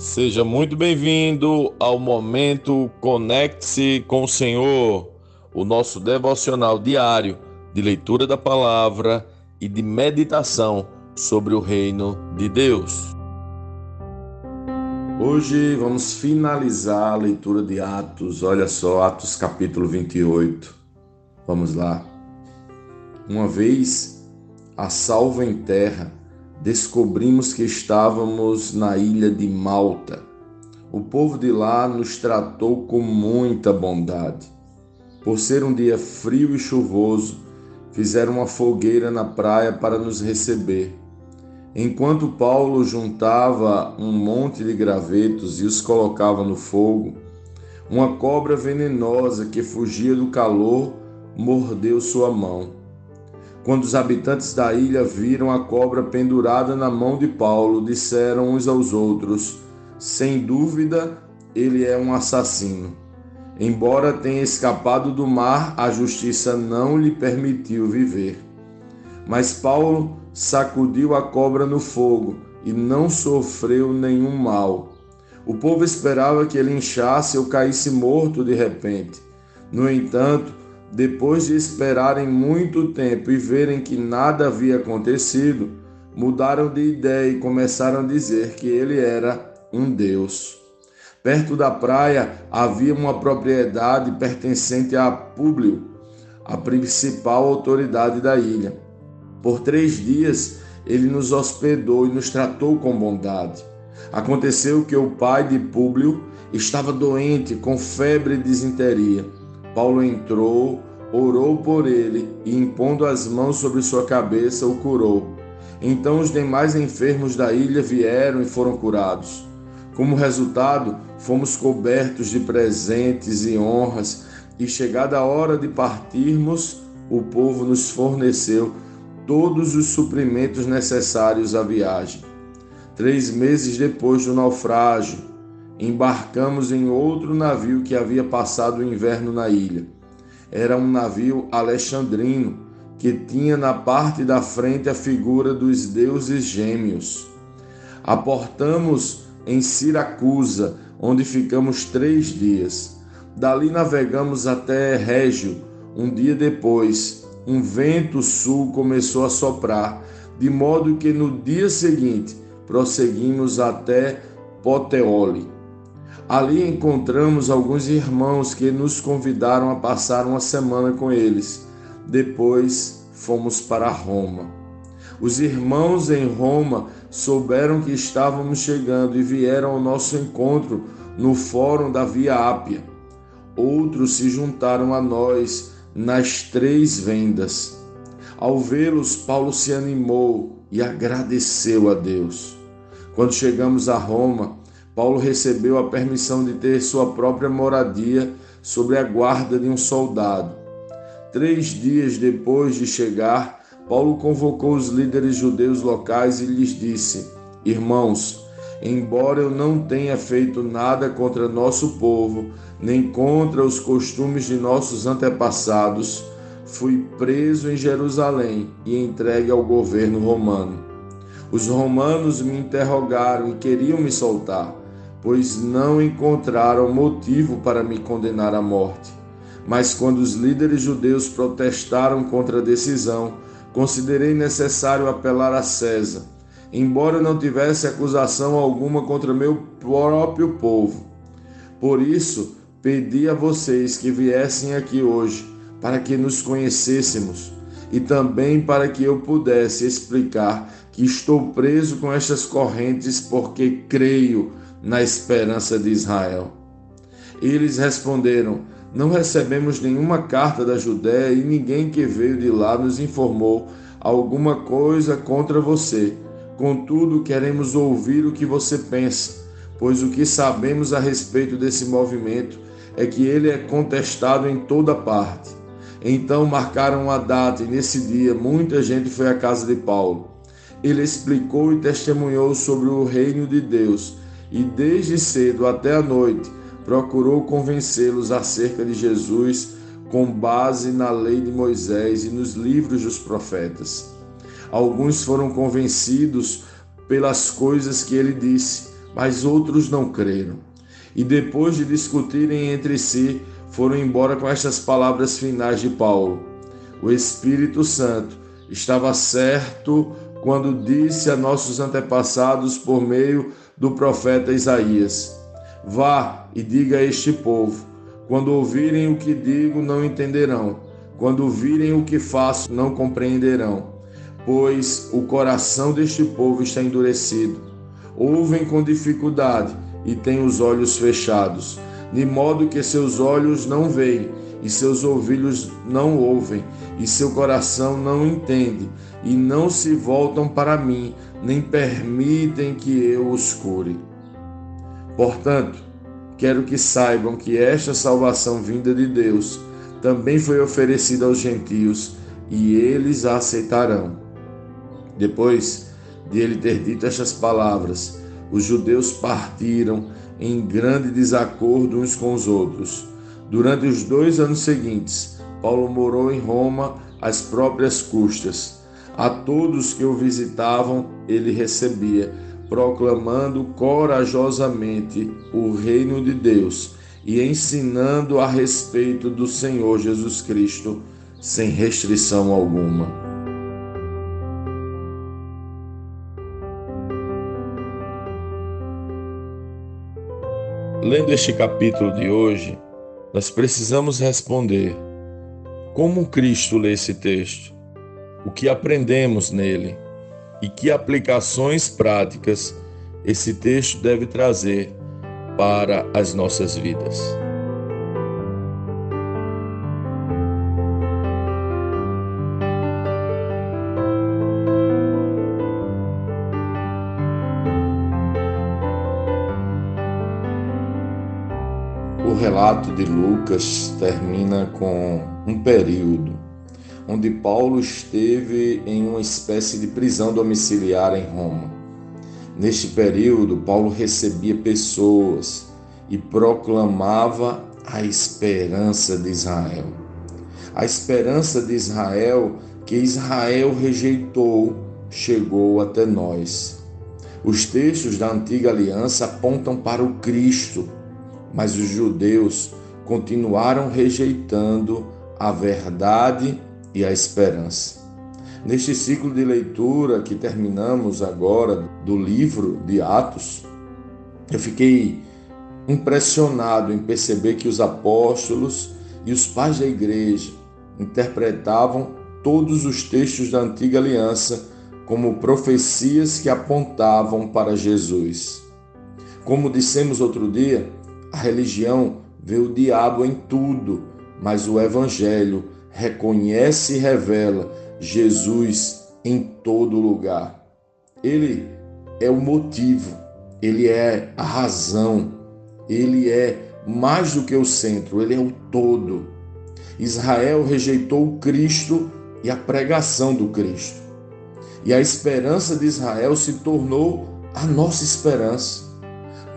Seja muito bem-vindo ao momento Conecte-se com o Senhor, o nosso devocional diário de leitura da palavra e de meditação sobre o reino de Deus. Hoje vamos finalizar a leitura de Atos, olha só, Atos capítulo 28. Vamos lá. Uma vez a salvo em terra, descobrimos que estávamos na ilha de Malta. O povo de lá nos tratou com muita bondade. Por ser um dia frio e chuvoso, fizeram uma fogueira na praia para nos receber. Enquanto Paulo juntava um monte de gravetos e os colocava no fogo, uma cobra venenosa que fugia do calor mordeu sua mão. Quando os habitantes da ilha viram a cobra pendurada na mão de Paulo, disseram uns aos outros: Sem dúvida, ele é um assassino. Embora tenha escapado do mar, a justiça não lhe permitiu viver. Mas Paulo sacudiu a cobra no fogo e não sofreu nenhum mal. O povo esperava que ele inchasse ou caísse morto de repente. No entanto, depois de esperarem muito tempo e verem que nada havia acontecido, mudaram de ideia e começaram a dizer que ele era um deus. Perto da praia havia uma propriedade pertencente a Públio, a principal autoridade da ilha. Por três dias ele nos hospedou e nos tratou com bondade. Aconteceu que o pai de Públio estava doente com febre e desinteria. Paulo entrou, orou por ele e, impondo as mãos sobre sua cabeça, o curou. Então os demais enfermos da ilha vieram e foram curados. Como resultado, fomos cobertos de presentes e honras, e chegada a hora de partirmos, o povo nos forneceu todos os suprimentos necessários à viagem. Três meses depois do naufrágio, embarcamos em outro navio que havia passado o inverno na ilha. Era um navio alexandrino que tinha na parte da frente a figura dos deuses gêmeos. Aportamos em Siracusa, onde ficamos três dias. Dali navegamos até Régio. Um dia depois, um vento sul começou a soprar, de modo que no dia seguinte prosseguimos até Poteoli. Ali encontramos alguns irmãos que nos convidaram a passar uma semana com eles. Depois fomos para Roma. Os irmãos em Roma souberam que estávamos chegando e vieram ao nosso encontro no fórum da Via Ápia. Outros se juntaram a nós nas três vendas. Ao vê-los, Paulo se animou e agradeceu a Deus. Quando chegamos a Roma, Paulo recebeu a permissão de ter sua própria moradia sob a guarda de um soldado. Três dias depois de chegar, Paulo convocou os líderes judeus locais e lhes disse: Irmãos, embora eu não tenha feito nada contra nosso povo, nem contra os costumes de nossos antepassados, fui preso em Jerusalém e entregue ao governo romano. Os romanos me interrogaram e queriam me soltar pois não encontraram motivo para me condenar à morte. Mas quando os líderes judeus protestaram contra a decisão, considerei necessário apelar a César, embora não tivesse acusação alguma contra meu próprio povo. Por isso, pedi a vocês que viessem aqui hoje, para que nos conhecêssemos e também para que eu pudesse explicar que estou preso com estas correntes porque creio na esperança de Israel. Eles responderam: Não recebemos nenhuma carta da Judéia e ninguém que veio de lá nos informou alguma coisa contra você. Contudo, queremos ouvir o que você pensa, pois o que sabemos a respeito desse movimento é que ele é contestado em toda parte. Então marcaram a data e nesse dia muita gente foi à casa de Paulo. Ele explicou e testemunhou sobre o reino de Deus e desde cedo até a noite procurou convencê-los acerca de Jesus com base na lei de Moisés e nos livros dos profetas. Alguns foram convencidos pelas coisas que ele disse, mas outros não creram. E depois de discutirem entre si, foram embora com estas palavras finais de Paulo. O Espírito Santo estava certo quando disse a nossos antepassados por meio do profeta Isaías: Vá e diga a este povo: quando ouvirem o que digo, não entenderão, quando virem o que faço, não compreenderão, pois o coração deste povo está endurecido. Ouvem com dificuldade e têm os olhos fechados, de modo que seus olhos não veem e seus ouvidos não ouvem, e seu coração não entende, e não se voltam para mim, nem permitem que eu os cure. Portanto, quero que saibam que esta salvação vinda de Deus também foi oferecida aos gentios, e eles a aceitarão. Depois de ele ter dito estas palavras, os judeus partiram em grande desacordo uns com os outros Durante os dois anos seguintes, Paulo morou em Roma às próprias custas. A todos que o visitavam, ele recebia, proclamando corajosamente o reino de Deus e ensinando a respeito do Senhor Jesus Cristo, sem restrição alguma. Lendo este capítulo de hoje, nós precisamos responder: como Cristo lê esse texto? O que aprendemos nele? E que aplicações práticas esse texto deve trazer para as nossas vidas? Relato de Lucas termina com um período onde Paulo esteve em uma espécie de prisão domiciliar em Roma. Neste período, Paulo recebia pessoas e proclamava a esperança de Israel. A esperança de Israel que Israel rejeitou chegou até nós. Os textos da antiga aliança apontam para o Cristo mas os judeus continuaram rejeitando a verdade e a esperança. Neste ciclo de leitura que terminamos agora do livro de Atos, eu fiquei impressionado em perceber que os apóstolos e os pais da igreja interpretavam todos os textos da antiga aliança como profecias que apontavam para Jesus. Como dissemos outro dia, a religião vê o diabo em tudo, mas o Evangelho reconhece e revela Jesus em todo lugar. Ele é o motivo, ele é a razão, ele é mais do que o centro, ele é o todo. Israel rejeitou o Cristo e a pregação do Cristo. E a esperança de Israel se tornou a nossa esperança.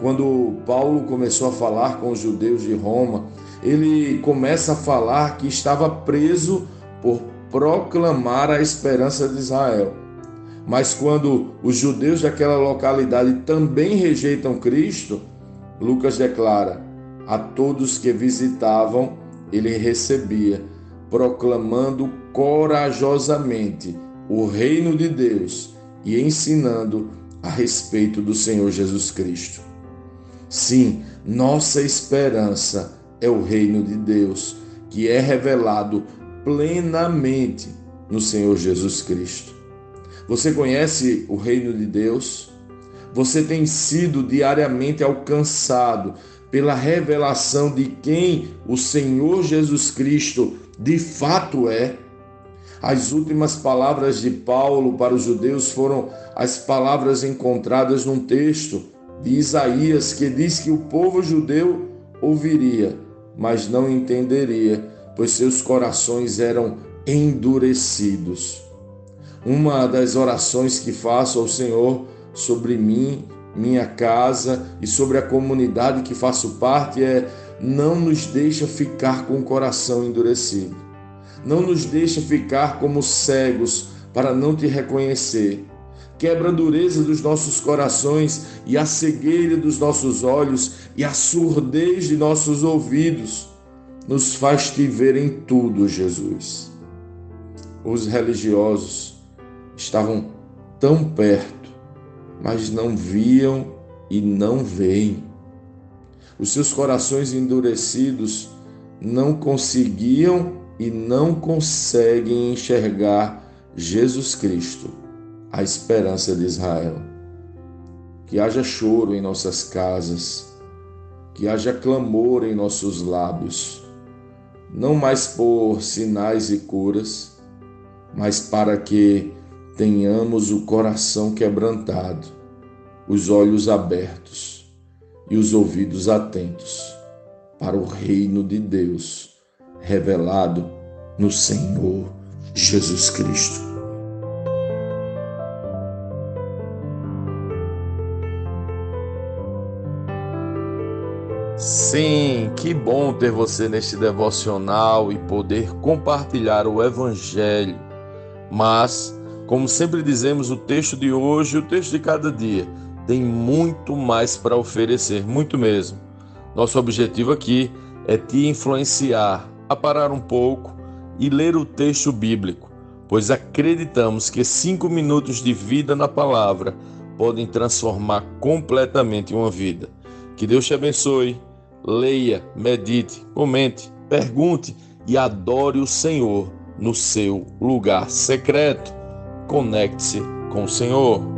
Quando Paulo começou a falar com os judeus de Roma, ele começa a falar que estava preso por proclamar a esperança de Israel. Mas quando os judeus daquela localidade também rejeitam Cristo, Lucas declara: a todos que visitavam, ele recebia, proclamando corajosamente o reino de Deus e ensinando a respeito do Senhor Jesus Cristo. Sim, nossa esperança é o reino de Deus, que é revelado plenamente no Senhor Jesus Cristo. Você conhece o reino de Deus? Você tem sido diariamente alcançado pela revelação de quem o Senhor Jesus Cristo de fato é? As últimas palavras de Paulo para os judeus foram as palavras encontradas num texto de Isaías, que diz que o povo judeu ouviria, mas não entenderia, pois seus corações eram endurecidos. Uma das orações que faço ao Senhor sobre mim, minha casa e sobre a comunidade que faço parte é: não nos deixa ficar com o coração endurecido. Não nos deixa ficar como cegos para não te reconhecer quebra a dureza dos nossos corações e a cegueira dos nossos olhos e a surdez de nossos ouvidos. Nos faz te ver em tudo, Jesus. Os religiosos estavam tão perto, mas não viam e não veem. Os seus corações endurecidos não conseguiam e não conseguem enxergar Jesus Cristo, a esperança de Israel. Que haja choro em nossas casas, que haja clamor em nossos lábios, não mais por sinais e curas, mas para que tenhamos o coração quebrantado, os olhos abertos e os ouvidos atentos para o reino de Deus revelado no Senhor Jesus Cristo. Sim, que bom ter você neste devocional e poder compartilhar o Evangelho. Mas, como sempre dizemos, o texto de hoje, o texto de cada dia, tem muito mais para oferecer, muito mesmo. Nosso objetivo aqui é te influenciar a parar um pouco e ler o texto bíblico, pois acreditamos que cinco minutos de vida na palavra podem transformar completamente uma vida. Que Deus te abençoe. Leia, medite, comente, pergunte e adore o Senhor no seu lugar secreto. Conecte-se com o Senhor.